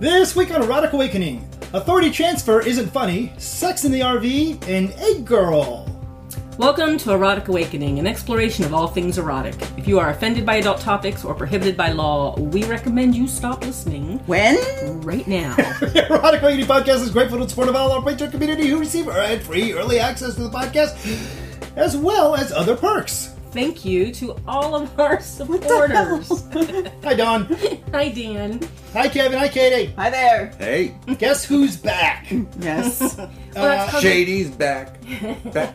This week on Erotic Awakening, authority transfer isn't funny, sex in the RV, and egg girl. Welcome to Erotic Awakening, an exploration of all things erotic. If you are offended by adult topics or prohibited by law, we recommend you stop listening When? right now. The Erotic Awakening podcast is grateful to the support of all our Patreon community who receive ad-free early access to the podcast, as well as other perks. Thank you to all of our supporters. Hi, Dawn. Hi, Dan. Hi, Kevin. Hi, Katie. Hi there. Hey, Guess who's back? Yes. Well, that's uh, 'cause- Shady's back. back.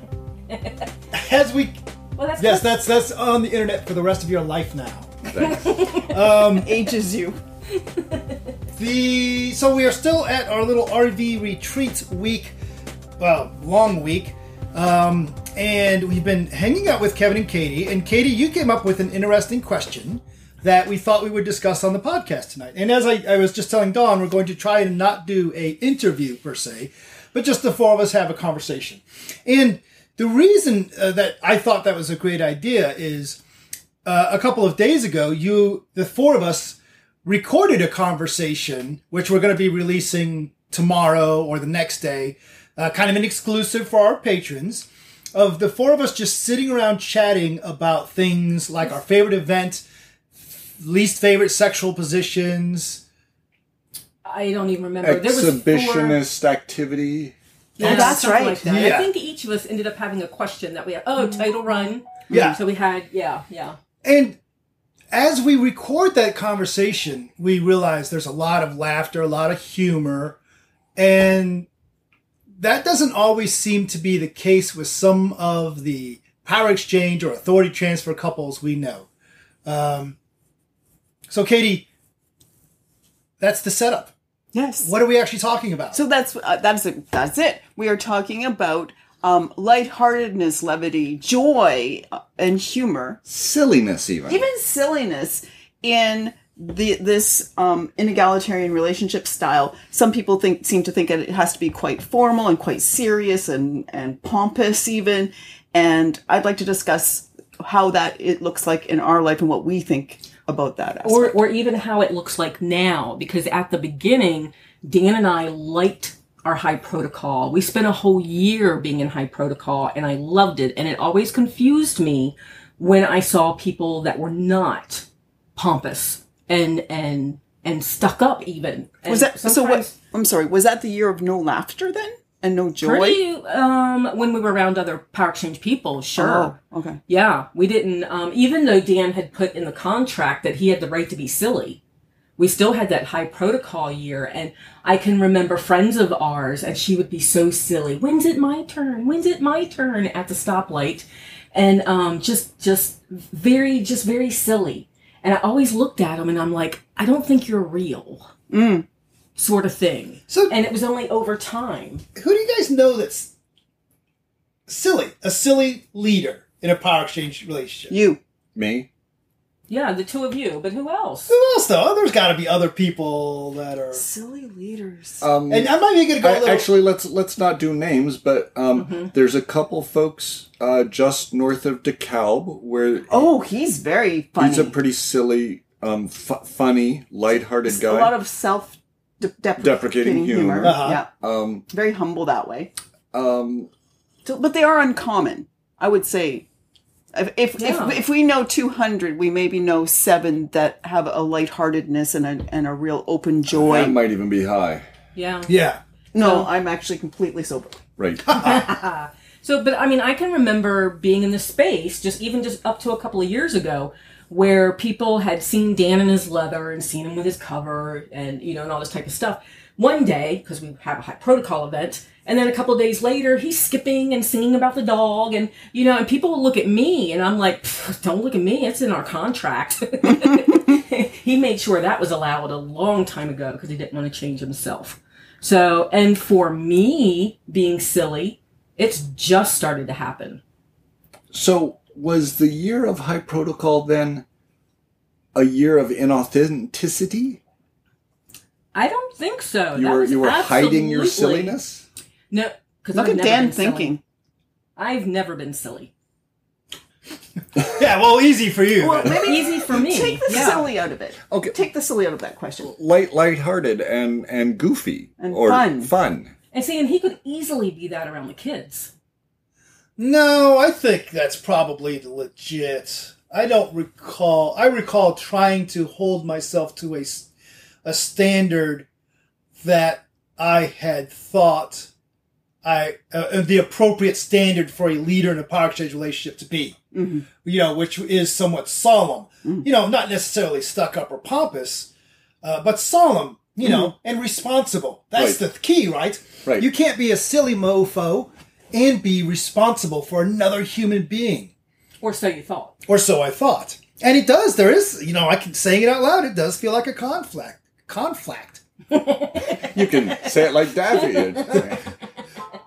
As we, well, that's yes, 'cause- that's that's on the internet for the rest of your life now. Thanks. Um, Ages you. The so we are still at our little RV retreat week, well, long week, um, and we've been hanging out with Kevin and Katie. And Katie, you came up with an interesting question that we thought we would discuss on the podcast tonight. And as I, I was just telling Dawn, we're going to try and not do a interview per se, but just the four of us have a conversation. And the reason uh, that I thought that was a great idea is uh, a couple of days ago, you, the four of us, recorded a conversation, which we're going to be releasing tomorrow or the next day, uh, kind of an exclusive for our patrons, of the four of us just sitting around chatting about things like our favorite event, least favorite sexual positions. I don't even remember. There was four. Exhibitionist activity. Yeah, Oh, that's right. Like that. Yeah. I think each of us ended up having a question that we had. Oh, title run. Yeah. So we had, yeah, yeah. And as we record that conversation, we realize there's a lot of laughter, a lot of humor, and that doesn't always seem to be the case with some of the power exchange or authority transfer couples we know. Um, so, Katie, that's the setup. Yes. What are we actually talking about? So that's uh, that's it. That's it. We are talking about um, lightheartedness, levity, joy, uh, and humor, Silliness, even. even silliness in the this um, inegalitarian relationship style. Some people think seem to think that it has to be quite formal and quite serious and and pompous, even. And I'd like to discuss how that it looks like in our life and what we think about that. Aspect. or or even how it looks like now because at the beginning dan and i liked our high protocol we spent a whole year being in high protocol and i loved it and it always confused me when i saw people that were not pompous and and and stuck up even and was that so? What? I'm sorry. Was that the year of no laughter then and no joy? pretty um when we were around other power exchange people sure Oh, okay. Yeah, we didn't. Um, even though Dan had put in the contract that he had the right to be silly, we still had that high protocol year. And I can remember friends of ours, and she would be so silly. When's it my turn? When's it my turn at the stoplight? And um, just, just very, just very silly. And I always looked at him, and I'm like, I don't think you're real, mm. sort of thing. So- and it was only over time. Who do you guys know that's silly? A silly leader in a power exchange relationship? You. Me? Yeah, the two of you, but who else? Who else though? There's got to be other people that are. Silly leaders. Um, And I'm not even going to go. a I- little, actually, let's let's not do names, but um, Mm-hmm. there's a couple folks uh, just north of DeKalb where oh, he's very funny. he's a pretty silly, um, fu- funny, lighthearted a guy. A lot of self de- deprecating, Deprecating humor. humor. Uh-huh. Yeah, um, very humble that way. um, So, but they are uncommon, I would say. If if, Yeah. if if we know two hundred, we maybe know seven that have a lightheartedness and a and a real open joy. that might even be high. Yeah. yeah. No, I'm actually completely sober. Right. So, but I mean, I can remember being in the space, just even just up to a couple of years ago, where people had seen Dan in his leather and seen him with his cover and, you know, and all this type of stuff. One day, because we have a high protocol event, and then a couple of days later, he's skipping and singing about the dog, and, you know, and people will look at me, and I'm like, don't look at me, it's in our contract. he made sure that was allowed a long time ago because he didn't want to change himself. So, and for me being silly, it's just started to happen. So, was the year of high protocol then a year of inauthenticity? I don't think so. You That were you were hiding your silliness. No, because Look I've at never Dan been silly. thinking. I've never been silly. Yeah, well, easy for you. Well, maybe Easy for me. take the Yeah. silly out of it. Okay. Take the silly out of that question. Light, lighthearted, and and goofy, And or fun. Fun. And see, and he could easily be that around the kids. No, I think that's probably legit. I don't recall. I recall trying to hold myself to a, a standard that I had thought I uh, the appropriate standard for a leader in a power exchange relationship to be. Mm-hmm. You know, which is somewhat solemn. You know, not necessarily stuck up or pompous, uh, but solemn. You know, and responsible. That's Right. the key, right? Right. You can't be a silly mofo and be responsible for another human being. Or so you thought. Or so I thought. And it does. There is, you know, I can saying it out loud. It does feel like a conflict. Conflict. You can say it like Daffy.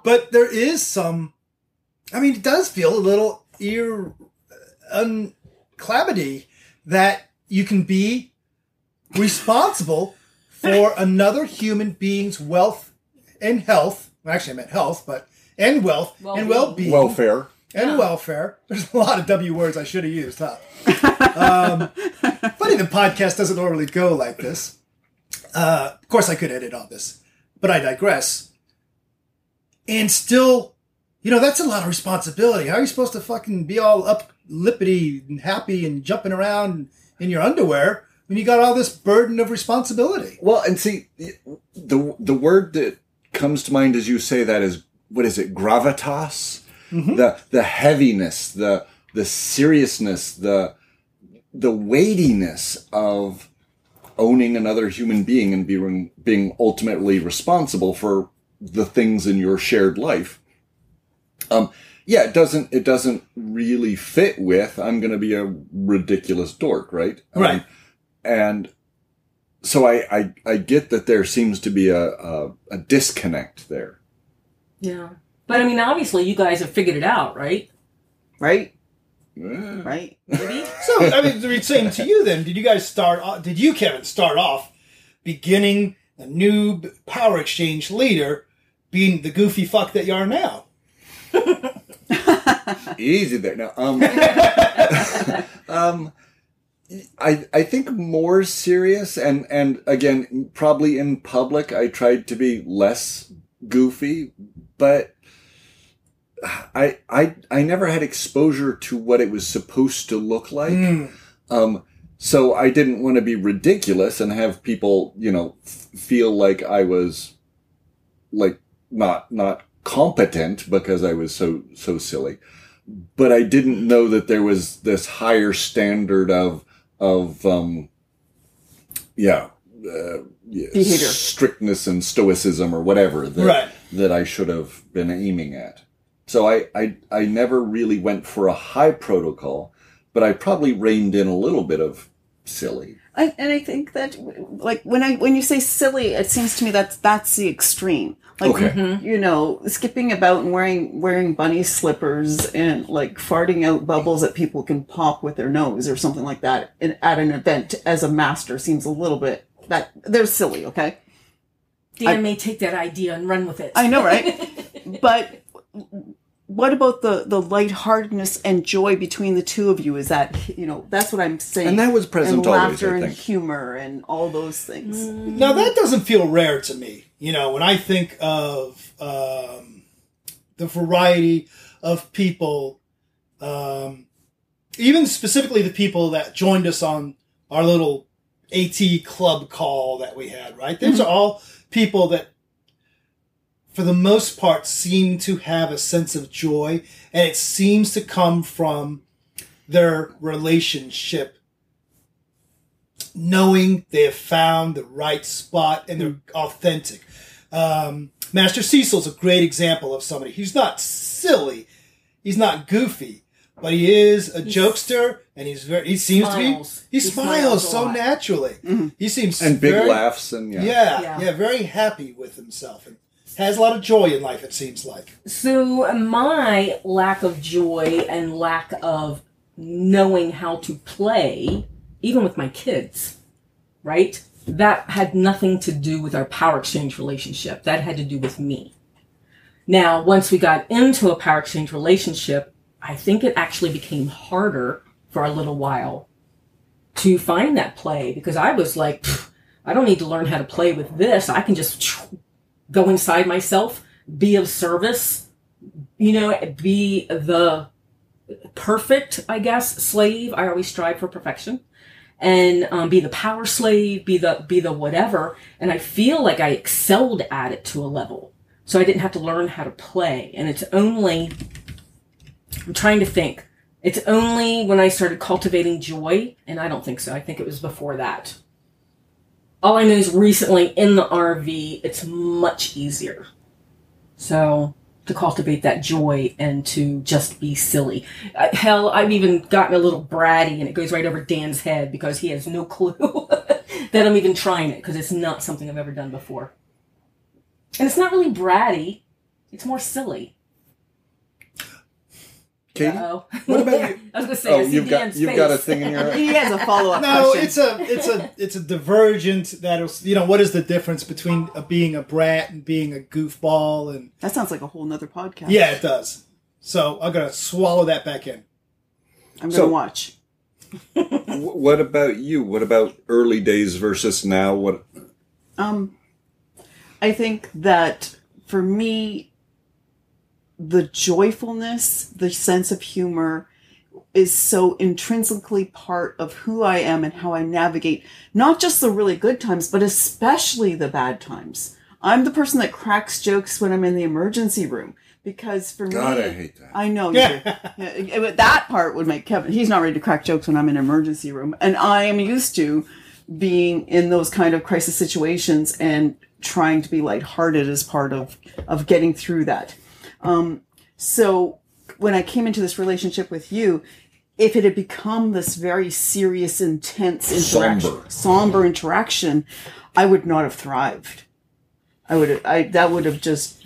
But there is some. I mean, it does feel a little ear unclavity that you can be responsible for another human being's wealth and health. Well, actually, I meant health, but and wealth and Well-being. well-being. Welfare. and Yeah. welfare. There's a lot of W words I should have used, huh? um, funny the podcast doesn't normally go like this. Uh, of course, I could edit all this, but I digress. And still, you know, that's a lot of responsibility. How are you supposed to fucking be all up lippity and happy and jumping around in your underwear when you got all this burden of responsibility? Well, and see, the the word that comes to mind as you say that is what is it? Gravitas, mm-hmm. the the heaviness, the the seriousness, the the weightiness of owning another human being and being being ultimately responsible for the things in your shared life. Um, yeah, it doesn't it doesn't really fit with I'm going to be a ridiculous dork, right? Um, Right. and so I, I I get that there seems to be a a, a disconnect there. Yeah. But I mean, obviously, you guys have figured it out, right? Right? Eh. Right? Maybe? So, I mean, the same to you then. Did you guys start, off, did you, Kevin, start off beginning a new power exchange leader being the goofy fuck that you are now? Easy there. Now, um, um, I I think more serious and and again probably in public I tried to be less goofy, but I I I never had exposure to what it was supposed to look like. Um, so I didn't want to be ridiculous and have people, you know, f- feel like I was like not not competent because I was so so silly. But I didn't know that there was this higher standard of of um yeah, uh, yeah Behavior. strictness and stoicism or whatever that Right. that I should have been aiming at. So I, I I never really went for a high protocol, but I probably reined in a little bit of silly. I, and I think that, like, when I when you say silly, it seems to me that's that's the extreme. Like, Okay. Mm-hmm. you know, skipping about and wearing wearing bunny slippers and like farting out bubbles that people can pop with their nose or something like that in, at an event as a master seems a little bit that they're silly. Okay, Dan may take that idea and run with it. I know, right? but what about the the lightheartedness and joy between the two of you? Is that you know that's what I'm saying, And that was present and always, laughter I and think. humor and all those things. Now, that doesn't feel rare to me. You know, when I think of um, the variety of people, um, even specifically the people that joined us on our little AT club call that we had, right? These are all people that, for the most part, seem to have a sense of joy, and it seems to come from their relationship knowing they have found the right spot and they're authentic. Um, Master Cecil's a great example of somebody. He's not silly, he's not goofy, but he is a jokester, and he's very. He seems smiles. to be. He, He smiles, smiles a so lot. naturally. He seems And big very- laughs and yeah. Yeah, yeah, Yeah. very happy with himself and has a lot of joy in life. It seems like. So my lack of joy and lack of knowing how to play, even with my kids, right? That had nothing to do with our power exchange relationship. That had to do with me. Now, once we got into a power exchange relationship, I think it actually became harder for a little while to find that play because I was like, I don't need to learn how to play with this. I can just go inside myself, be of service, you know, be the perfect, I guess, slave. I always strive for perfection and um, be the power slave, be the be the whatever. And I feel like I excelled at it to a level, so I didn't have to learn how to play. And it's only I'm trying to think. It's only when I started cultivating joy, and I don't think so. I think it was before that. All I know is recently in the RV, it's much easier. So to cultivate that joy and to just be silly. Uh, hell, I've even gotten a little bratty and it goes right over Dan's head because he has no clue that I'm even trying it because it's not something I've ever done before. And it's not really bratty, it's more silly. Katie, Uh-oh. what about you? I was gonna say, Oh, I see you've got Dan's you've face. got a thing in your He has a follow up No, question. it's a it's a it's a divergent that is you know what is the difference between uh being a brat and being a goofball and that sounds like a whole nother podcast. yeah it does. So I'm gonna swallow that back in. I'm gonna So- watch. Wh- What about you? What about early days versus now? What? Um, I think that for me, the joyfulness, the sense of humor is so intrinsically part of who I am and how I navigate not just the really good times, but especially the bad times. I'm the person that cracks jokes when I'm in the emergency room because for God, me, I hate that. I know you. Yeah, it- it- that part would make Kevin. He's not ready to crack jokes when I'm in an emergency room, and I am used to being in those kind of crisis situations and trying to be lighthearted as part of of getting through that. Um, so when I came into this relationship with you, if it had become this very serious, intense interaction, Somber. somber interaction, I would not have thrived. I would have, I that would have just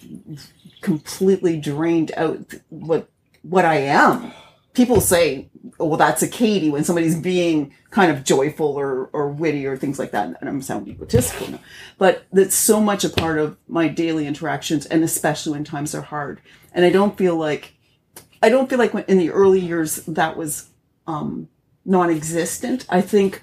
completely drained out what what I am. People say, oh, "Well, that's a Katie" when somebody's being kind of joyful or or witty or things like that. And I'm sounding egotistical now, but that's so much a part of my daily interactions, and especially when times are hard. And I don't feel like I don't feel like in the early years that was um, non-existent. I think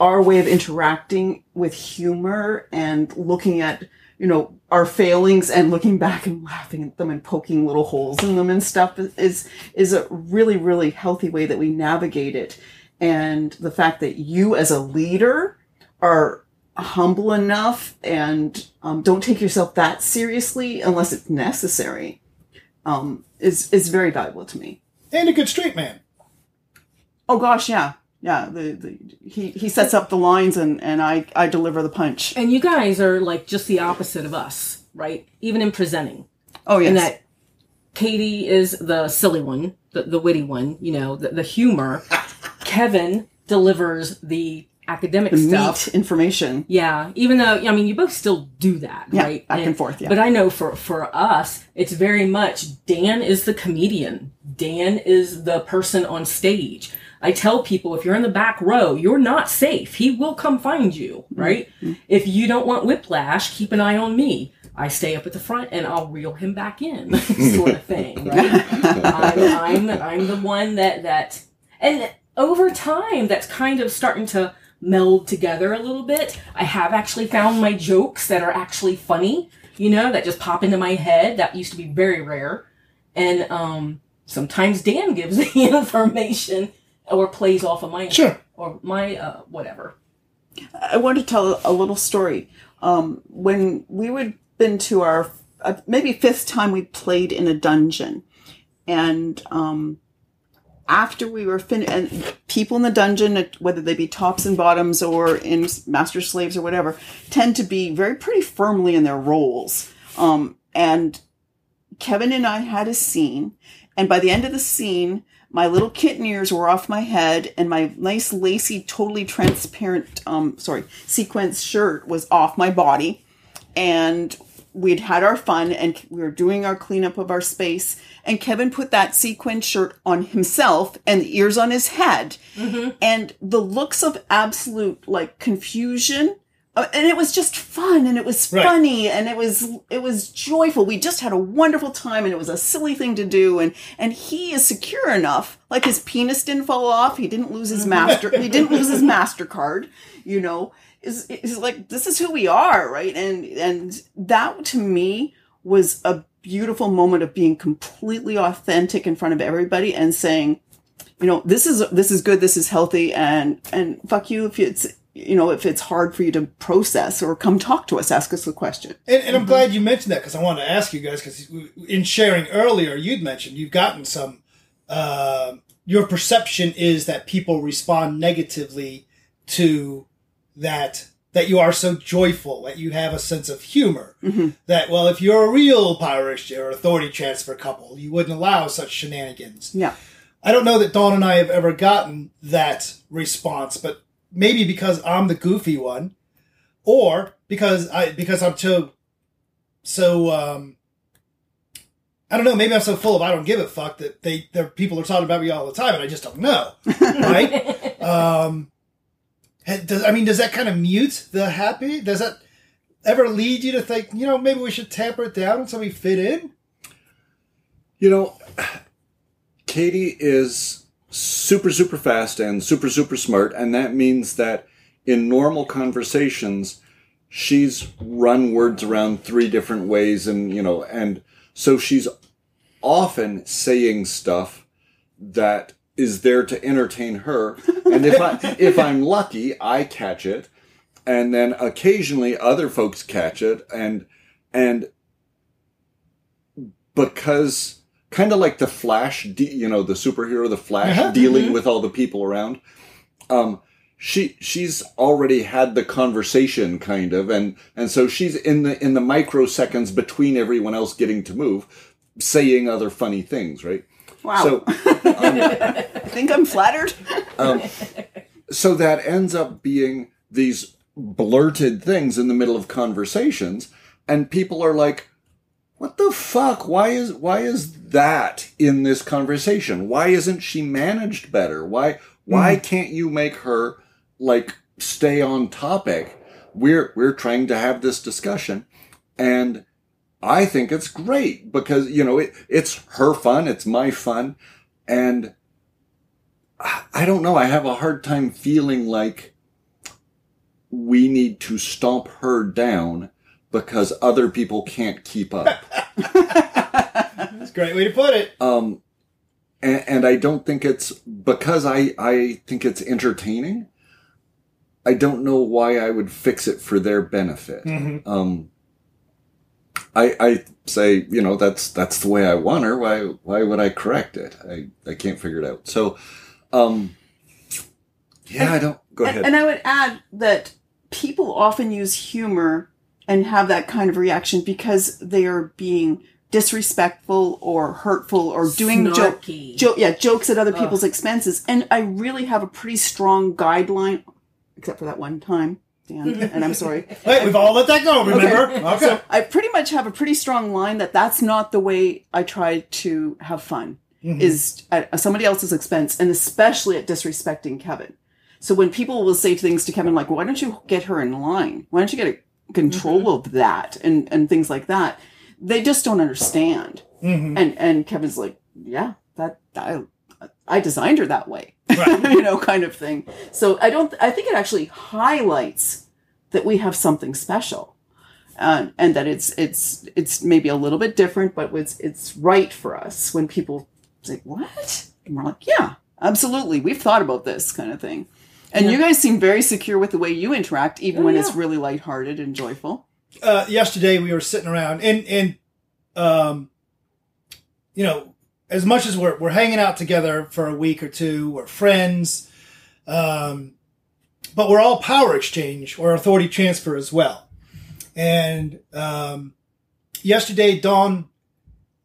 our way of interacting with humor and looking at you know our failings and looking back and laughing at them and poking little holes in them and stuff is is a really really healthy way that we navigate it. And the fact that you as a leader are humble enough and um, don't take yourself that seriously unless it's necessary um, is is very valuable to me. And a good street man. oh gosh yeah yeah the, the he he sets up the lines and and i i deliver the punch And you guys are like just the opposite of us, right? Even in presenting. oh yes And that Katie is the silly one, the, the witty one, you know, the, the humor. Kevin delivers the academic stuff. neat information Yeah, even though I mean you both still do that, Yeah, right? back and forth, yeah. But I know for for us, it's very much Dan is the comedian. Dan is the person on stage. I tell people if you're in the back row, you're not safe. He will come find you, Mm-hmm. right? If you don't want whiplash, keep an eye on me. I stay up at the front and I'll reel him back in, sort of thing, right? I'm, I'm I'm the one that that and over time that's kind of starting to meld together a little bit. I have actually found my jokes that are actually funny, you know, that just pop into my head. That used to be very rare. And um sometimes Dan gives the information or plays off of my Sure. or my uh whatever. I want to tell a little story. Um, when we would been to our uh, maybe fifth time we played in a dungeon, and um, after we were finished, and people in the dungeon, whether they be tops and bottoms or in master slaves or whatever, tend to be very pretty firmly in their roles. Um, and Kevin and I had a scene, and by the end of the scene, my little kitten ears were off my head, and my nice lacy, totally transparent, um, sorry, sequin shirt was off my body, and we'd had our fun, and we were doing our cleanup of our space, and Kevin put that sequin shirt on himself and the ears on his head, and the looks of absolute like confusion Uh, and it was just fun and it was Right. funny and it was it was joyful. We just had a wonderful time and it was a silly thing to do and and he is secure enough. Like his penis didn't fall off. He didn't lose his master he didn't lose his mastercard you know? Is is like this is who we are right? And and that to me was a beautiful moment of being completely authentic in front of everybody and saying you know this is this is good this is healthy and and fuck you if it's you know if it's hard for you to process or come talk to us ask us a question And, and I'm glad you mentioned that because I wanted to ask you guys because in sharing earlier, you'd mentioned you've gotten some. Uh, your perception is that people respond negatively to that that you are so joyful that you have a sense of humor. That well, if you're a real power or authority transfer couple, you wouldn't allow such shenanigans. yeah I don't know that Dawn and I have ever gotten that response, but maybe because I'm the goofy one, or because I because I'm so so um I don't know, maybe I'm so full of I don't give a fuck that they their people are talking about me all the time and I just don't know. Right? um ha- does I mean does that kind of mute the happy? Does that ever lead you to think, you know, maybe we should tamper it down so we fit in? You know, Katie is super, super fast and super, super smart, and that means that in normal conversations, she's run words around three different ways, and you know, and so she's often saying stuff that is there to entertain her, and if I if I'm lucky, I catch it, and then occasionally other folks catch it, and and because kind of like the Flash, de- you know, the superhero, the Flash Uh-huh. dealing with all the people around. Um, she she's already had the conversation, kind of, and and so she's in the in the microseconds between everyone else getting to move, saying other funny things, right? wow So i think i'm flattered so that ends up being these blurted things in the middle of conversations and people are like what the fuck? Why is why is that in this conversation? Why isn't she managed better? Why why hmm. can't you make her like stay on topic? We're we're trying to have this discussion and i think it's great because you know it, it's her fun it's my fun and I don't know. I have a hard time feeling like we need to stomp her down because other people can't keep up. That's a great way to put it. Um, and, and I don't think it's because I, I think it's entertaining. I don't know why I would fix it for their benefit. Um, I, I say, you know, that's, that's the way I want her. Why, why would I correct it? I, I can't figure it out. So, um, yeah, I don't, go ahead. and, and i would add that people often use humor and have that kind of reaction because they are being disrespectful or hurtful or doing joke, jo- yeah, jokes at other people's expenses. And I really have a pretty strong guideline, except for that one time, Dan, and I'm sorry. Wait, we've all let that go, remember? Okay. So I pretty much have a pretty strong line that that's not the way I try to have fun. Mm-hmm. Is at somebody else's expense, and especially at disrespecting Kevin. So when people will say things to Kevin like, "Why don't you get her in line? Why don't you get a control of that?" and and things like that, they just don't understand. And and Kevin's like, "Yeah, that I I designed her that way," you know, kind of thing. So I don't. I think it actually highlights that we have something special uh, and that it's it's it's maybe a little bit different, but it's it's right for us when people say what, and we're like, yeah, absolutely, we've thought about this kind of thing. And you guys seem very secure with the way you interact, even when it's yeah. really lighthearted and joyful. uh, yesterday we were sitting around and and um, you know, as much as we're we're hanging out together for a week or two, we're friends, um, but we're all power exchange or authority transfer as well. And um, yesterday, Dawn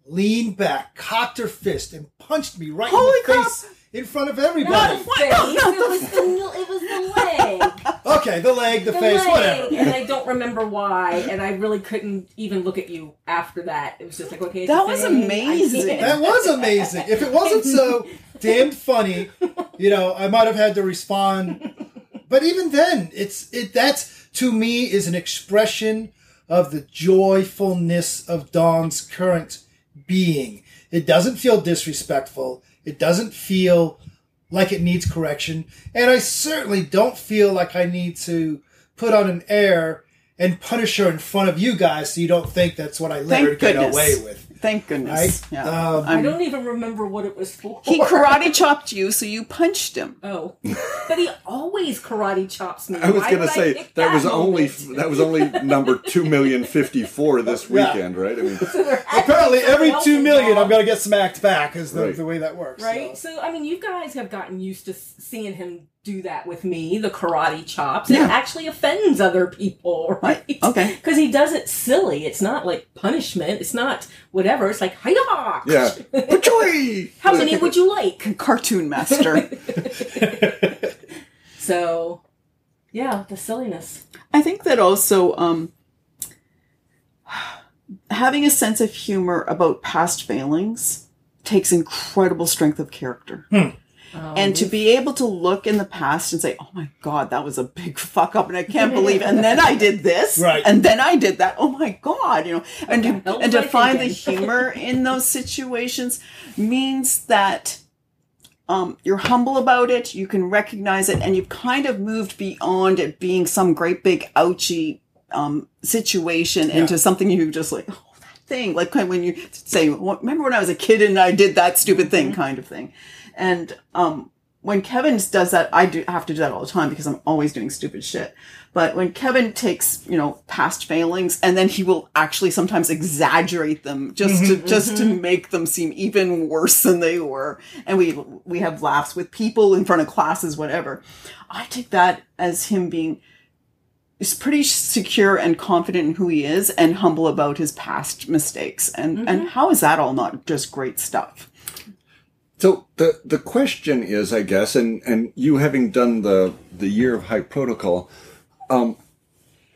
leaned back, cocked her fist, and punched me right Holy in the crap! Face in front of everybody. Face. It was the it was the leg. Okay, the leg, the, The face, leg. whatever. And I don't remember why, and I really couldn't even look at you after that. It was just like, okay, That was thing. Amazing. That was amazing. If it wasn't so damned funny, you know, I might have had to respond. but even then, it's it that's to me is an expression of the joyfulness of Dawn's current being. It doesn't feel disrespectful. It doesn't feel like it needs correction, and I certainly don't feel like I need to put on an air and punish her in front of you guys so you don't think that's what I let Thank her get goodness. away with. Thank goodness. Right? Yeah. Um, I don't even remember what it was for. he karate chopped you, so you punched him. Oh, but he always karate chops me. I was going to say pick that was only moment? that was only number two million fifty four this Yeah. weekend, right? I mean, Apparently, every Something two else million, I'm involved. going to get smacked back. Is the, Right. the way that works. Right? so. So, I mean, you guys have gotten used to seeing him do that with me, the karate chops. Yeah. It actually offends other people, right? Right. Okay. Because he does it silly. It's not like punishment. It's not whatever. It's like, hiya! yeah, Pachoy! How many would you like? Cartoon master. So, yeah, the silliness. I think that also um, having a sense of humor about past failings takes incredible strength of character. And to be able to look in the past and say, "Oh my God, that was a big fuck up, and I can't believe," and then I did this, Right. and then I did that. Oh my God, you know, and the to, and to I find the humor in those situations means that um, you're humble about it, you can recognize it, and you've kind of moved beyond it being some great big ouchy um, situation into something you just like, oh, that thing. Like when you say, "Well, remember when I was a kid and I did that stupid thing kind of thing. And um, when Kevin does that, I do have to do that all the time because I'm always doing stupid shit. But when Kevin takes, you know, past failings and then he will actually sometimes exaggerate them just to mm-hmm, just to mm-hmm. make them seem even worse than they were. And we we have laughs with people in front of classes, whatever. I take that as him being is pretty secure and confident in who he is and humble about his past mistakes. And and mm-hmm. how is that all not just great stuff? So the the question is, I guess, and and you having done the the year of high protocol, um,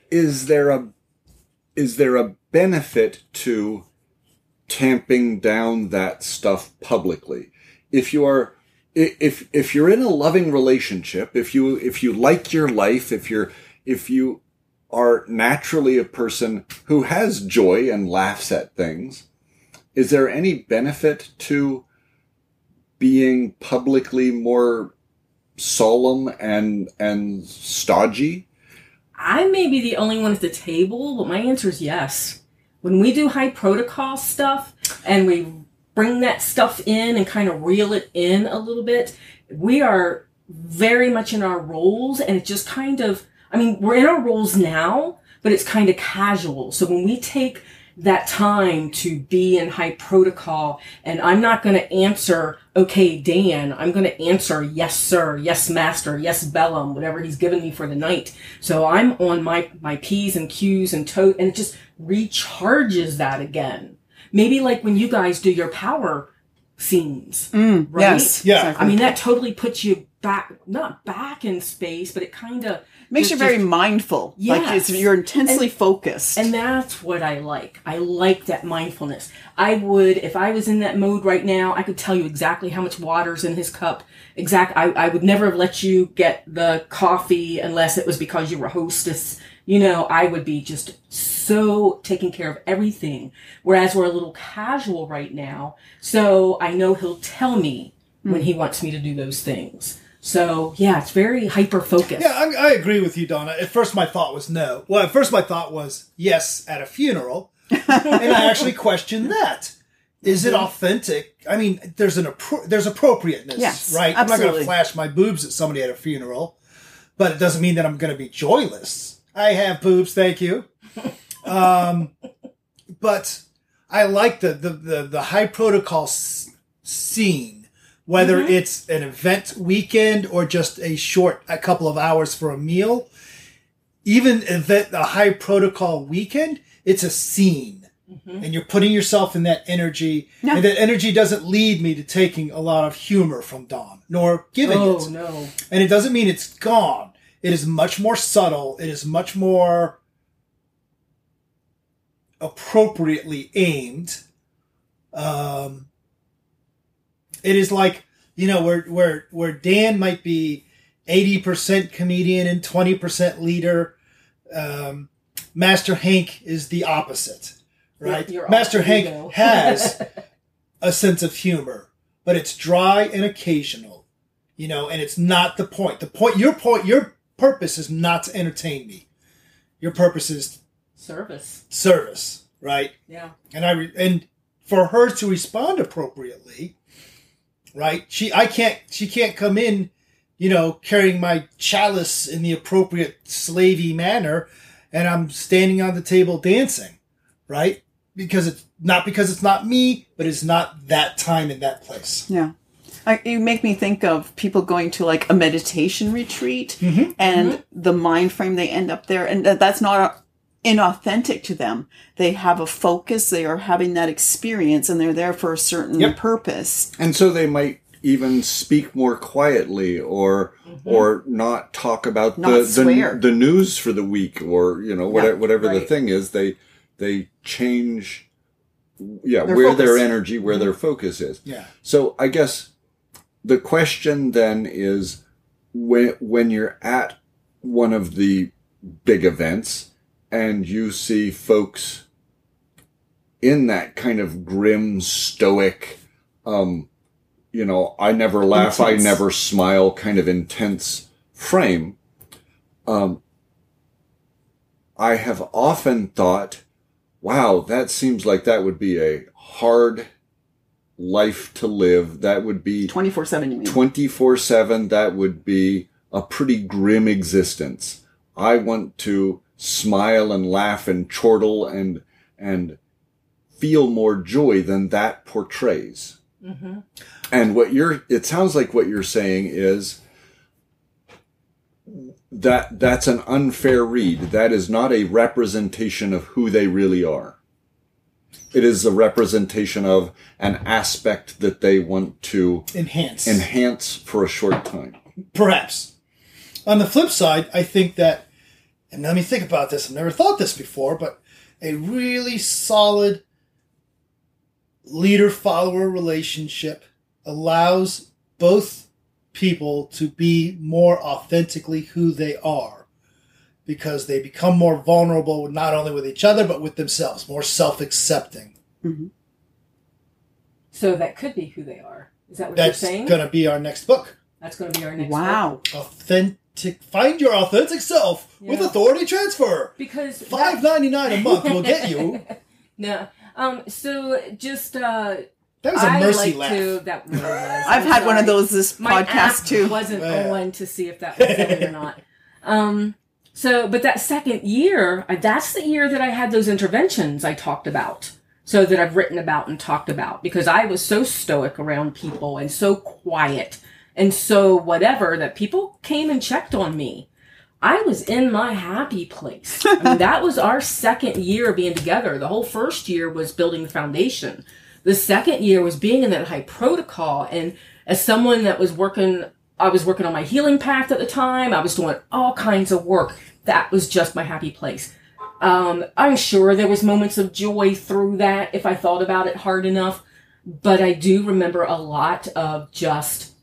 is there a is there a benefit to tamping down that stuff publicly? If you are if if you're in a loving relationship, if you if you like your life, if you're if you are naturally a person who has joy and laughs at things, is there any benefit to being publicly more solemn and and stodgy? I may be the only one at the table, but my answer is yes. When we do high protocol stuff and we bring that stuff in and kind of reel it in a little bit, we are very much in our roles and it just kind of, I mean, we're in our roles now, but it's kind of casual. So when we take that time to be in high protocol and I'm not going to answer, okay, Dan, I'm going to answer, yes, sir, yes, master, yes, Bellum, whatever he's given me for the night. So I'm on my, my P's and Q's and toe, and it just recharges that again. Maybe like when you guys do your power scenes, mm, right? Yes. Yeah. exactly. I mean, that totally puts you back, not back in space, but it kind of makes you very mindful. Like it's, you're intensely focused. And that's what I like. I like that mindfulness. I would, if I was in that mode right now, I could tell you exactly how much water's in his cup. Exact. I, I would never have let you get the coffee unless it was because you were a hostess. You know, I would be just so taking care of everything. Whereas we're a little casual right now. So I know he'll tell me when hmm. he wants me to do those things. So yeah, it's very hyper focused. Yeah, I, I agree with you, Donna. At first, my thought was no. Well, at first, my thought was yes at a funeral, and I actually questioned that. Is it authentic? I mean, there's an appro- there's appropriateness, Yes, right? I'm not going to flash my boobs at somebody at a funeral, but it doesn't mean that I'm going to be joyless. I have boobs, thank you. Um, but I like the the the, the high protocol s- scene, whether it's an event weekend or just a short a couple of hours for a meal. Even event a high protocol weekend, it's a scene. And you're putting yourself in that energy, Yeah. and that energy doesn't lead me to taking a lot of humor from Dawn, nor giving Oh it. no. And it doesn't mean it's gone. It is much more subtle. It is much more appropriately aimed. Um, it is like you know where where where Dan might be 80% comedian and 20% leader. Um, Master Hank is the opposite, right? You're Master Hank ego. has a sense of humor, but it's dry and occasional, you know, and it's not the point. The point, your point, your purpose is not to entertain me. Your purpose is Service. service, right? Yeah. and I re- and for her to respond appropriately, right? She I can't she can't come in, you know, carrying my chalice in the appropriate slavey manner, and I'm standing on the table dancing, right? Because it's not because it's not me, but it's not that time in that place. Yeah. I, you make me think of people going to like a meditation retreat mm-hmm. and mm-hmm. the mind frame they end up there. And that's not inauthentic to them. They have a focus. They are having that experience and they're there for a certain Yep. purpose. and so they might even speak more quietly or mm-hmm. or not talk about Not the, the the news for the week or you know whatever, whatever the thing is they they change yeah Their where their energy where their mm-hmm. focus is Yeah. so i guess the question then is when when you're at one of the big events and you see folks in that kind of grim stoic um you know i never laugh i never smile kind of intense frame um i have often thought wow that seems like that would be a hard life to live that would be 24 7, you mean? 24 7, that would be a pretty grim existence. I want to smile and laugh and chortle and, and feel more joy than that portrays. Mm-hmm. And what you're, it sounds like what you're saying is that that's an unfair read. That is not a representation of who they really are. It is a representation of an aspect that they want to Enhance. enhance for a short time. Perhaps. On the flip side, I think that, and let me think about this. I've never thought this before, but a really solid leader follower relationship allows both people to be more authentically who they are because they become more vulnerable not only with each other but with themselves, more self accepting. Mm-hmm. So that could be who they are. Is that what That's you're saying? That's going to be our next book. That's going to be our next. Wow. book. Wow. Authentic. Find your authentic self with authority transfer. Because Five ninety nine a month will get you. No. Um. So just uh. That was a I mercy like laugh. to. That really was. I've I'm had one of those this My podcast app too. wasn't Yeah. on to see if that was it or not. Um. So, but that second year, that's the year that I had those interventions I talked about. So that I've written about and talked about because I was so stoic around people and so quiet and so whatever that people came and checked on me. I was in my happy place. I mean, that was our second year being together. The whole first year was building the foundation. The second year was being in that high protocol. And as someone that was working, I was working on my healing path at the time. I was doing all kinds of work. That was just my happy place. Um, I'm sure there was moments of joy through that if I thought about it hard enough, but I do remember a lot of just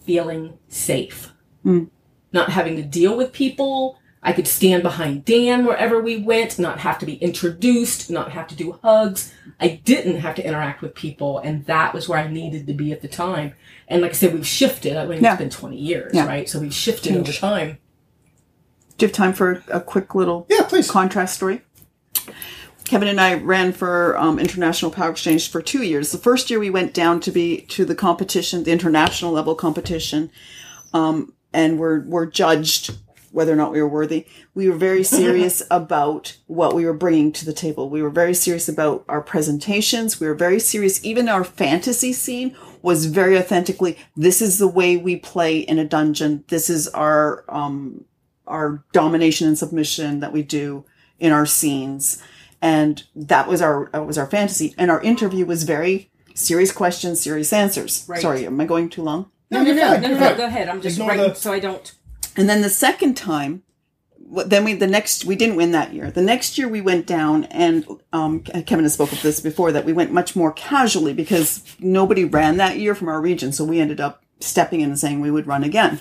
feeling safe mm. not having to deal with people. I could stand behind Dan wherever we went, not have to be introduced, not have to do hugs. I didn't have to interact with people, and that was where I needed to be at the time. And like I said, we've shifted. I mean, Yeah. it's been 20 years, Yeah. right? So we've shifted over time. Do you have time for a quick little Yeah, please. contrast story? Kevin and I ran for um, International Power Exchange for two years. The first year we went down to be to the competition, the international level competition, um, and were were judged whether or not we were worthy. We were very serious about what we were bringing to the table. We were very serious about our presentations. We were very serious. Even our fantasy scene was very authentically. This is the way we play in a dungeon. This is our um, our domination and submission that we do in our scenes and that was our that was our fantasy and our interview was very serious questions serious answers Right. sorry am i going too long No, No, you're no, fine. no, you're no, go ahead. I'm just Ignore writing the- so I don't. and then the second time then we the next we didn't win that year the next year we went down and um, kevin has spoken of this before that we went much more casually because nobody ran that year from our region so we ended up stepping in and saying we would run again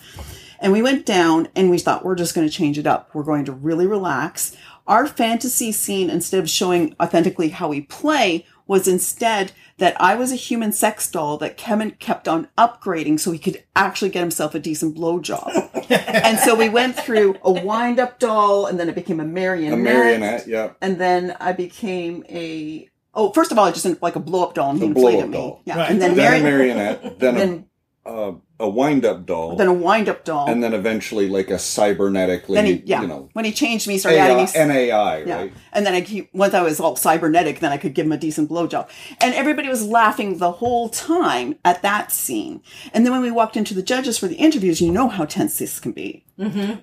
And we went down and we thought we're just going to change it up. We're going to really relax. Our fantasy scene, instead of showing authentically how we play, was instead that I was a human sex doll that Kevin kept on upgrading so he could actually get himself a decent blowjob. and so we went through a wind up doll and then it became a marionette. A marionette, yeah. And then I became a, oh, first of all, I just like a blow up doll and he The inflated blow-up me. doll. Yeah. Right. And then, Then a marionette, then then, a, uh, a wind-up doll, then a wind up doll. and then eventually like a cybernetically, Then he, yeah. you know, when he changed me, he started adding these. NAI, Yeah. right? And then I keep, once I was all cybernetic, then I could give him a decent blowjob. And everybody was laughing the whole time at that scene. And then when we walked into the judges for the interviews, you know how tense this can be.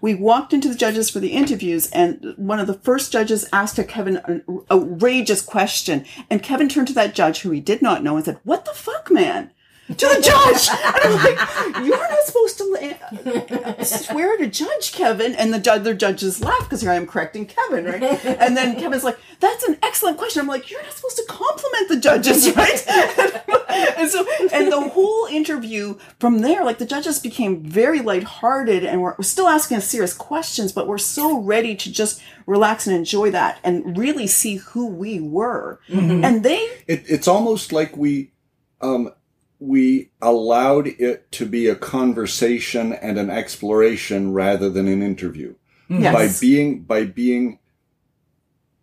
We walked into the judges for the interviews, and one of the first judges asked a Kevin an outrageous question. And Kevin turned to that judge who he did not know and said, What the fuck, man? To the judge. And I'm like, You're not supposed to swear to judge, Kevin. And the other judges laugh because here I am correcting Kevin, right? And then Kevin's like, That's an excellent question. I'm like, You're not supposed to compliment the judges, right? and so, and the whole interview from there, like the judges became very lighthearted and we're, we're still asking us serious questions, but we're so ready to just relax and enjoy that and really see who we were. And they, It, it's almost like we, um, we allowed it to be a conversation and an exploration rather than an interview. yes. By being by being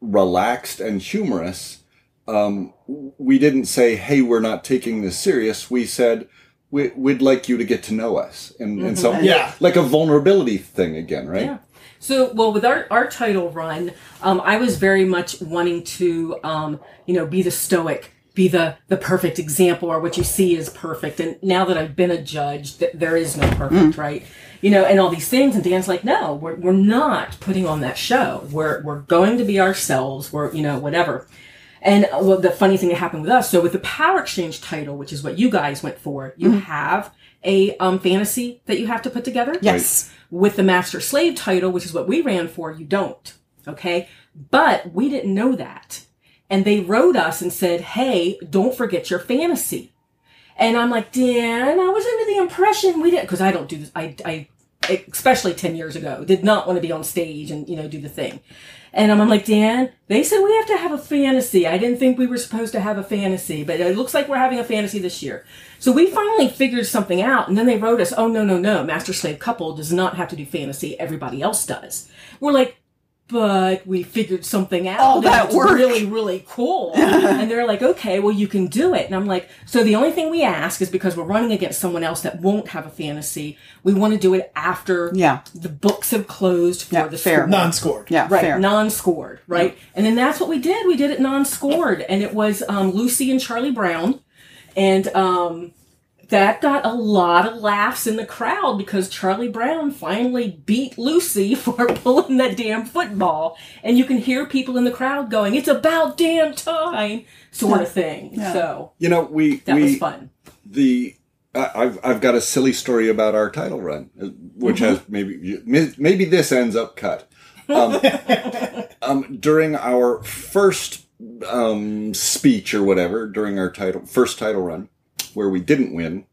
relaxed and humorous, um, we didn't say, "Hey, we're not taking this serious." We said, we, "We'd like you to get to know us," and, and so Yeah. like a vulnerability thing again, right? Yeah. So, well, with our, our title run, um, I was very much wanting to, um, you know, be the stoic, be the, the perfect example or what you see is perfect. And now that I've been a judge, th- there is no perfect, right? You know, and all these things. And Dan's like, no, we're, we're not putting on that show. We're, we're going to be ourselves. We're, you know, whatever. And uh, well, the funny thing that happened with us, so with the Power Exchange title, which is what you guys went for, you have a um, fantasy that you have to put together. yes. With the master slave title, which is what we ran for, you don't. Okay. But we didn't know that. And they wrote us and said, Hey, don't forget your fantasy. And I'm like, Dan, I was under the impression we didn't, cause I don't do this. I, I, especially 10 years ago, did not want to be on stage and, you know, do the thing. And I'm, I'm like, Dan, they said we have to have a fantasy. I didn't think we were supposed to have a fantasy, but it looks like we're having a fantasy this year. So we finally figured something out, and then they wrote us, oh, no, no, no, master slave couple does not have to do fantasy. Everybody else does. We're like, but we figured something out. All and that it's work. really, really cool. and they're like, okay, well, you can do it. And I'm like, so the only thing we ask is because we're running against someone else that won't have a fantasy, we want to do it after Yeah. the books have closed for Yeah, the fair. school. Non-scored. Yeah. Right, Fair. non-scored, right? And then that's what we did. We did it non-scored, and it was um, Lucy and Charlie Brown, and um, that got a lot of laughs in the crowd because Charlie Brown finally beat Lucy for pulling that damn football, and you can hear people in the crowd going, "It's about damn time," sort of thing. So You know, we that we was fun. the I I've I've got a silly story about our title run, uh, which Mm-hmm. has maybe maybe this ends up cut. Um, um, during our first um, speech or whatever, during our title first title run, where we didn't win,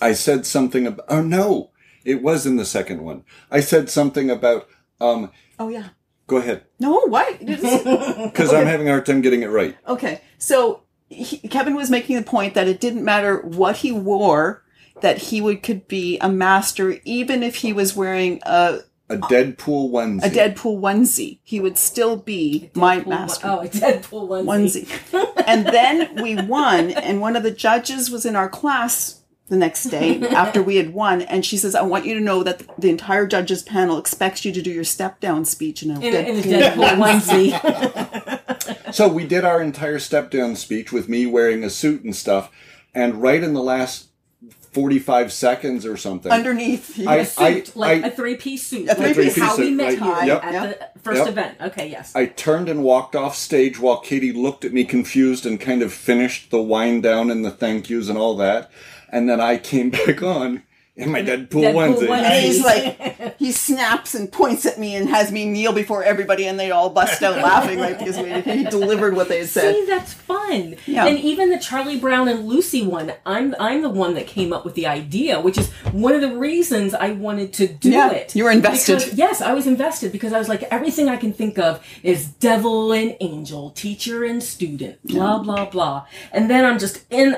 I said something about. Oh no, it was in the second one. I said something about. Um, Oh, yeah. go ahead, No, why? Because I'm having a hard time getting it right. Okay, so he, Kevin was making the point that it didn't matter what he wore, that he would could be a master even if he was wearing a, A Deadpool onesie. a Deadpool onesie. He would still be my Deadpool master one- Oh, a Deadpool onesie. onesie. and then we won, and one of the judges was in our class the next day after we had won, and she says, "I want you to know that the entire judges panel expects you to do your step down speech in a, In, a- in a Deadpool Deadpool onesie. So we did our entire step down speech with me wearing a suit and stuff, and right in the last forty-five seconds or something, underneath." I- a suit, like I- a three-piece suit. A three-piece how we met right. Yep. at Yep. the first Yep. event. Okay, yes. I turned and walked off stage while Katie looked at me confused and kind of finished the wind down and the thank yous and all that, and then I came back on, in my Deadpool, Deadpool onesie. onesie. And he's like, he snaps and points at me and has me kneel before everybody, and they all bust out laughing, like because we, he delivered what they had said. See, that's fun. Yeah. And even the Charlie Brown and Lucy one, I'm I'm the one that came up with the idea, which is one of the reasons I wanted to do Yeah, it. you were invested. Because- yes, I was invested because I was like, everything I can think of is devil and angel, teacher and student, blah blah blah. And then I'm just in.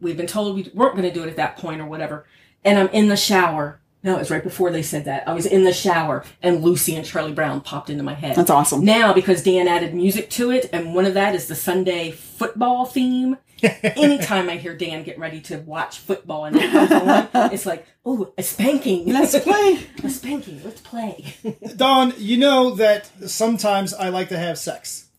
We've been told we weren't going to do it at that point or whatever, and I'm in the shower. No, it was right before they said that. I was in the shower, and Lucy and Charlie Brown popped into my head. That's awesome. Now, because Dan added music to it, and one of that is the Sunday football theme. Anytime I hear Dan get ready to watch football and it on, it's like, oh, a spanking. Let's play. a spanking. Let's play. Dawn, you know that sometimes I like to have sex.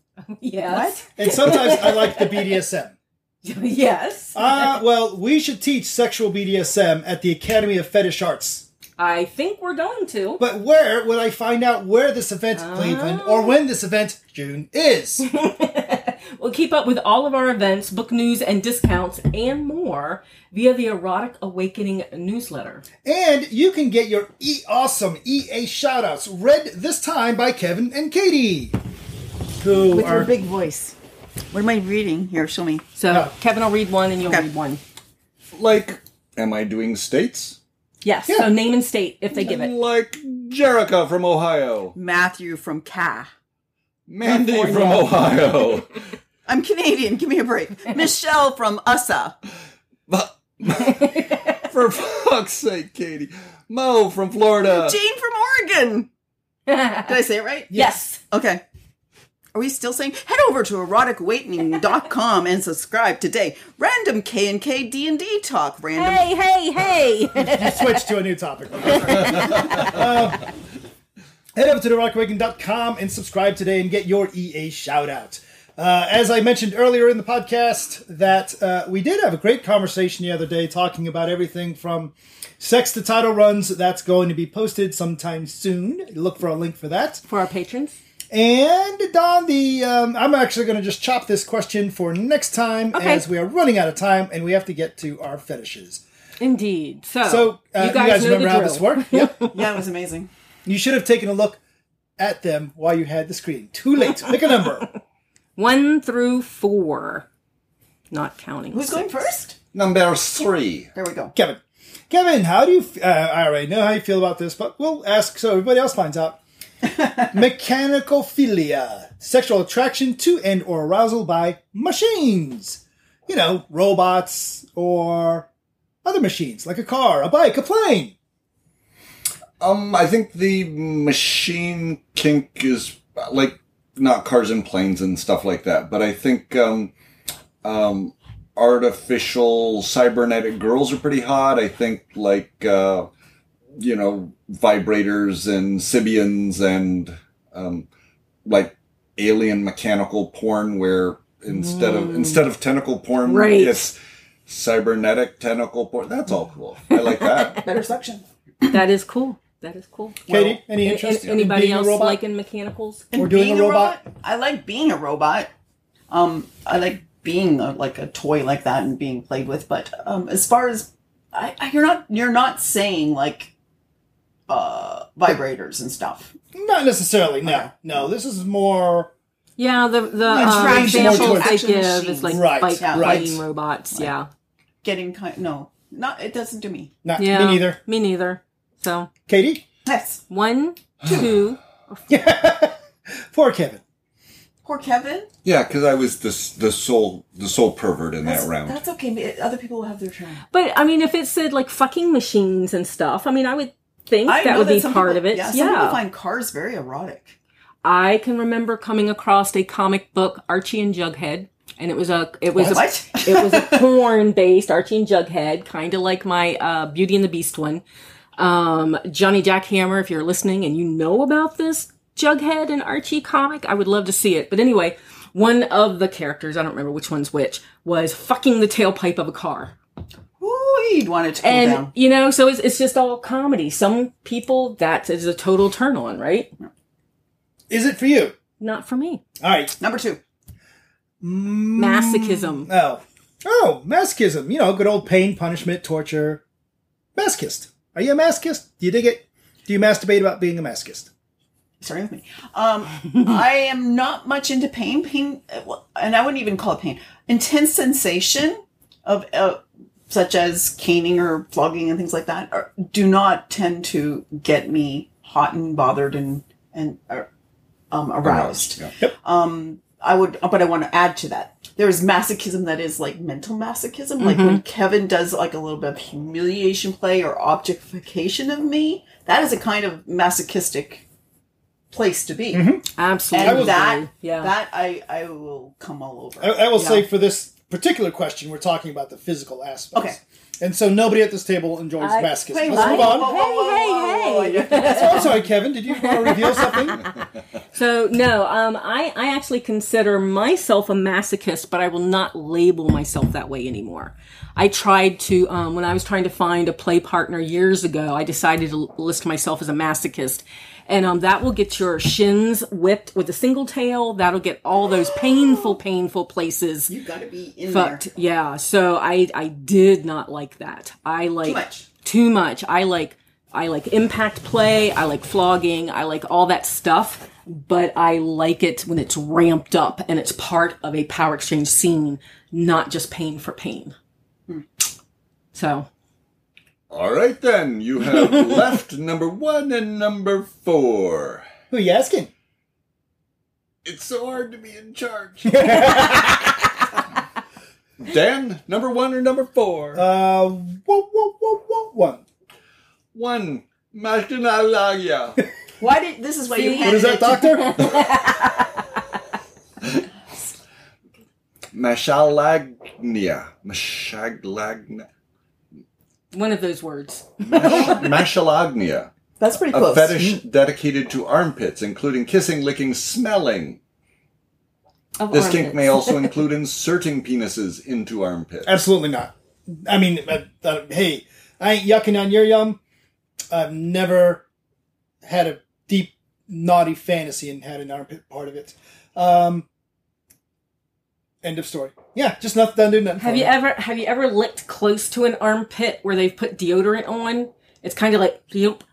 yes. And sometimes I like the BDSM. yes. Ah, well, we should teach sexual BDSM at the Academy of Fetish Arts. I think we're going to. But where would I find out where this event, Cleveland, or when this event, June, is? We'll keep up with all of our events, book news, and discounts, and more via the Erotic Awakening newsletter. and you can get your e awesome EA shoutouts read this time by Kevin and Katie, who With are your big voice. What am I reading? Here, show me. So, Oh. Kevin will read one, and you'll Okay. read one. Like, am I doing states? Yes. So, name and state if they give it. Like Jerica from Ohio, Matthew from Ca. Mandy California. from Ohio, I'm Canadian. Give me a break. Michelle from USA. But- for fuck's sake, Katie, Mo from Florida. Jane from Oregon. Did I say it right? yes. Okay. Are we still saying? Head over to eroticawakening.com and subscribe today. Random K and K D and D talk. Random. Hey, hey, hey. You switch to a new topic. Uh, head over to eroticawakening.com and subscribe today and get your EA shout out. Uh, as I mentioned earlier in the podcast, that uh, we did have a great conversation the other day talking about everything from sex to title runs. That's going to be posted sometime soon. Look for a link for that. For our patrons. And Dawn, the um, I'm actually going to just chop this question for next time Okay. as we are running out of time and we have to get to our fetishes. Indeed. So, So uh, you guys, know remember the how drill. this worked? Yep. Yeah, it was amazing. You should have taken a look at them while you had the screen. Too late. Pick a number. One through four. Not counting. Who's going first? Number three. There we go. Kevin. Kevin, how do you? f- Uh, I already know how you feel about this, but we'll ask so everybody else finds out. Mechanical philia, sexual attraction to and or arousal by machines. You know, robots or other machines like a car, a bike, a plane. Um, I think the machine kink is like not cars and planes and stuff like that, but I think um, um, artificial cybernetic girls are pretty hot. I think like uh, you know vibrators and Sybians and um, like alien mechanical porn where instead of instead of tentacle porn, Right. it's cybernetic tentacle porn. That's all cool. I like that. Better suction. That is cool. That is cool. Katie, any interest an- in anybody being a else robot? liking mechanicals? Or doing being a robot? I like being a robot. Um, I like being a, like a toy like that and being played with. But um, as far as I, I, you're not, you're not saying like uh, vibrators and stuff. Not necessarily. No, no. This is more. Yeah, the the Attraction examples they give machines. is like Right, bike yeah. fighting right. robots. Yeah, Getting kind, no, not it doesn't do me. Not yeah. me neither. Me neither. So Katie, Yes, one, two. poor Kevin. poor Kevin. Yeah, because I was the the sole the sole pervert in That's, that round. that's okay. Other people will have their turn. But I mean, if it said like fucking machines and stuff, I mean, I would think I that would be part people- of it. Yeah, Yeah, some people find cars very erotic. I can remember coming across a comic book, Archie and Jughead, and it was a it was a What? it was a porn based Archie and Jughead, kind of like my uh, Beauty and the Beast one. Um, Johnny Jackhammer, if you're listening and you know about this Jughead and Archie comic, I would love to see it. But anyway, one of the characters, I don't remember which one's which, was fucking the tailpipe of a car. Ooh, you'd want it to cool And down. you know, so it's, it's just all comedy. Some people that is a total turn on, right? Is it for you? Not for me. All right. Number two. Masochism. Oh. Oh, masochism. You know, good old pain, punishment, torture. masochist. Are you a masochist? Do you dig it? Do you masturbate about being a masochist? Sorry with me. Um, I am not much into pain. Pain, uh, and I wouldn't even call it pain. Intense sensation of, uh, such as caning or flogging and things like that, are, do not tend to get me hot and bothered and and uh, um, aroused. Yeah. I would, but I want to add to that. There's masochism that is like mental masochism, like when Kevin does like a little bit of humiliation play or objectification of me. That is a kind of masochistic place to be, Absolutely. and that yeah. that I I will come all over. I, I will Yeah. say for this particular question, we're talking about the physical aspects. Okay. And so nobody at this table enjoys I- masochism. Wait, Let's whoa, move on. whoa, whoa, whoa, Hey, whoa, hey, whoa, hey. Oh, I'm sorry, Kevin. Did you want to reveal something? So no, um, I I actually consider myself a masochist, but I will not label myself that way anymore. I tried to um, when I was trying to find a play partner years ago. I decided to list myself as a masochist, and um, that will get your shins whipped with a single tail. That'll get all those painful, painful places You gotta be in fucked. there. Yeah. So I I did not like that. I like Too much. Too much. I like I like impact play. I like flogging. I like all that stuff. But I like it when it's ramped up and it's part of a power exchange scene, not just pain for pain. So All right, then. You have left number one and number four. Who are you asking? It's so hard to be in charge. Dan, number one or number four? Uh, whoa, whoa, whoa, whoa, one. one. Machinalagia. Why did this is why you See? What is that, doctor? Maschalagnia. Maschalagnia. One of those words. Maschalagnia. That's pretty close. A close. fetish dedicated to armpits, including kissing, licking, smelling. Of This kink may also include inserting penises into armpits. Absolutely not. I mean, uh, uh, hey, I ain't yucking on your yum. I've never had a deep, naughty fantasy and had an armpit part of it. Um, end of story. Yeah, just nothing done, do nothing. Have you me. ever have you ever licked close to an armpit where they've put deodorant on? It's kind of like yup.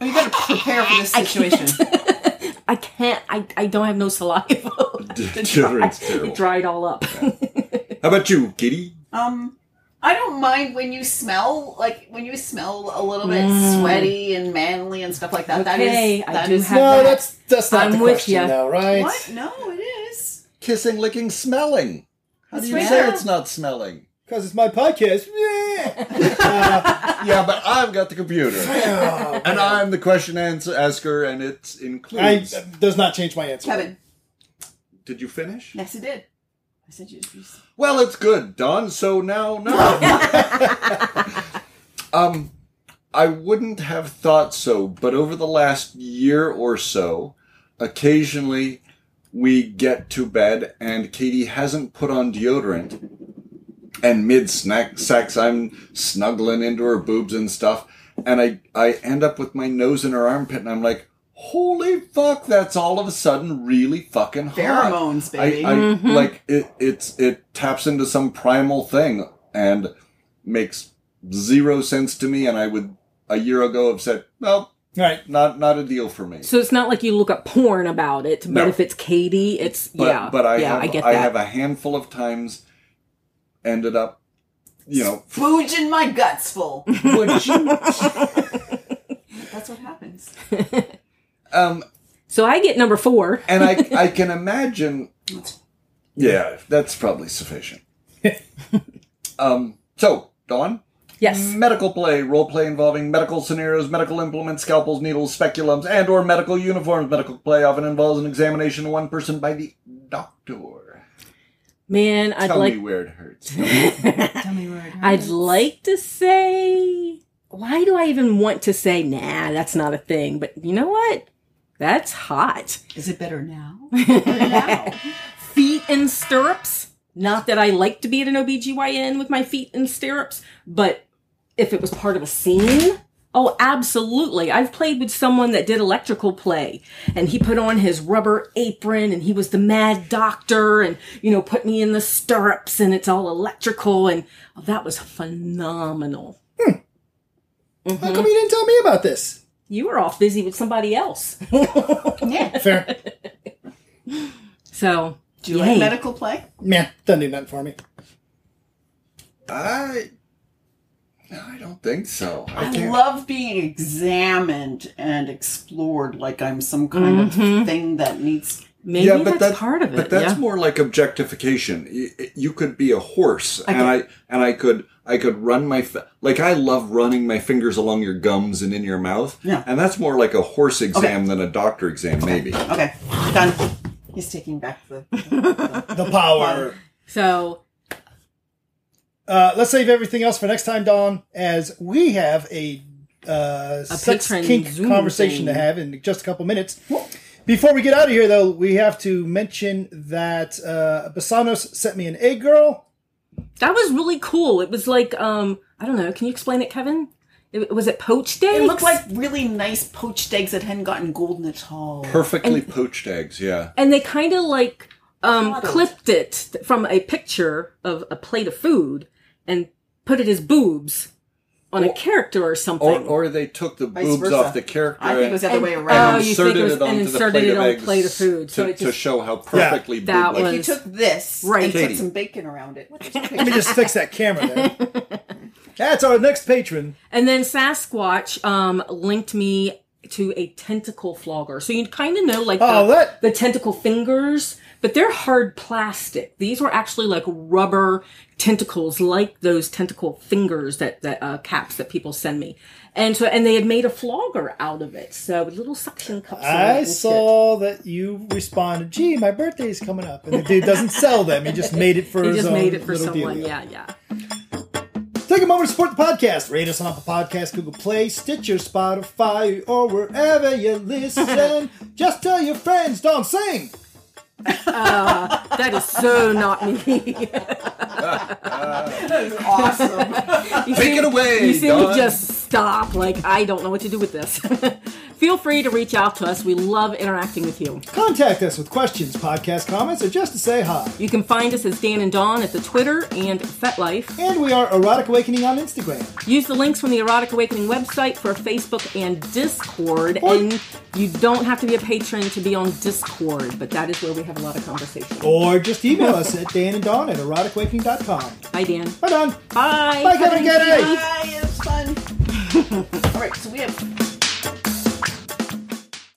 Oh, you gotta prepare for this situation. I can't. I, I don't have no saliva. Deodorant's terrible. It dried all up. How about you, Kitty? um, I don't mind when you smell like when you smell a little bit Mm. sweaty and manly and stuff like that. that Okay, is I do is- have- No, that. that's that's not I'm the with question, ya. though, right? what? No, it is. Kissing, licking, smelling. How do you right. say Yeah. it's not smelling? Because it's my podcast. Yeah. Yeah, but I've got the computer. Oh, And I'm the question answer asker, and it I, includes. that does not change my answer. Kevin. Did you finish? Yes, it did. I said you. you Well, it's good, Dawn. So now, no. um, I wouldn't have thought so, but over the last year or so, occasionally we get to bed and Katie hasn't put on deodorant, and mid snack sex I'm snuggling into her boobs and stuff, and I I end up with my nose in her armpit, and I'm like. Holy fuck! That's all of a sudden really fucking hot. Pheromones, baby. I, I mm-hmm. like it. It's it taps into some primal thing and makes zero sense to me. And I would a year ago have said, "Well, Right. not not a deal for me." so it's not like you look up porn about it, but No. if it's Katie, it's But yeah. but I yeah, have I get I that. have a handful of times ended up, you know, Booging my guts full. would you- That's what happens. um, so I get number four. and I I can imagine. Yeah, that's probably sufficient. um. So, Dawn. Yes. Medical play, role play involving medical scenarios, medical implements, scalpels, needles, speculums, and or medical uniforms. Medical play often involves an examination of one person by the doctor. Man, I'd Tell like me where it hurts. Tell me where it hurts. I'd like to say why do I even want to say nah, that's not a thing, but you know what? That's hot. Is it better now? or now? feet in stirrups. Not that I like to be at an OBGYN with my feet in stirrups, but if it was part of a scene, oh, absolutely. I've played with someone that did electrical play and he put on his rubber apron and he was the mad doctor and, you know, put me in the stirrups and it's all electrical and oh, that was phenomenal. Hmm. How mm-hmm. come you didn't tell me about this? You were off busy with somebody else. Yeah. Fair. So, Do you yay. like medical play? Meh, doesn't do nothing for me. I. No, I don't think so. I I love being examined and explored like I'm some kind of mm-hmm. thing that needs. Maybe that's part of it. But that's yeah. more like objectification. You, you could be a horse, and I and I could I could run my like I love running my fingers along your gums and in your mouth. Yeah. and that's more like a horse exam than a doctor exam, maybe. Okay, done. He's taking back the. the- The power. So, Uh, let's save everything else for next time, Dawn, as we have a, uh, sex kink Zoom conversation to have in just a couple minutes. Before we get out of here, though, we have to mention that uh, Basanos sent me an egg girl. that was really cool. It was like, um, I don't know. Can you explain it, Kevin? It, was it poached eggs? it looked like really nice poached eggs that hadn't gotten golden at all. Perfectly poached eggs, yeah. and they kind of like um, clipped it from a picture of a plate of food and put it as boobs on a character or something. Or, or they took the Vice boobs versa. off the character. I think it was the other And- way oh, around. you inserted think it was- it onto and the inserted plate it of on a eggs plate of food, to, so it to show how perfectly That boob-like- he was- took this Right. and Katie. put some bacon around it. Let me just fix that camera there. That's our next patron. And then Sasquatch um, linked me to a tentacle flogger. So you kind of know like Oh, the, that- the tentacle fingers, but they're hard plastic. These were actually like rubber tentacles, like those tentacle fingers that, that uh, caps that people send me. And so, and they had made a flogger out of it. So little suction cups. I and shit. saw that you responded, gee, my birthday's coming up. And the dude doesn't sell them. He just made it for He just made it for someone. Yeah, yeah. Take a moment to support the podcast. Rate us on Apple Podcasts, Google Play, Stitcher, Spotify, or wherever you listen. Just tell your friends, don't sing. Uh, that is so not me. awesome. You Take see- it away, You see Dawn. me just stop. Like I don't know what to do with this. Feel free to reach out to us. We love interacting with you. Contact us with questions, podcast comments, or just to say hi. You can find us as Dan and Dawn at the Twitter and FetLife. And we are Erotic Awakening on Instagram. Use the links from the Erotic Awakening website for Facebook and Discord. Or- and you don't have to be a patron to be on Discord, but that is where we have a lot of conversation. Or just email us at Dan and Dawn at eroticawakening.com. Bye, Dan. Bye, Dawn. Bye. Bye, Kevin Kevin Kennedy. Kennedy. Bye, it's fun. All right, so we have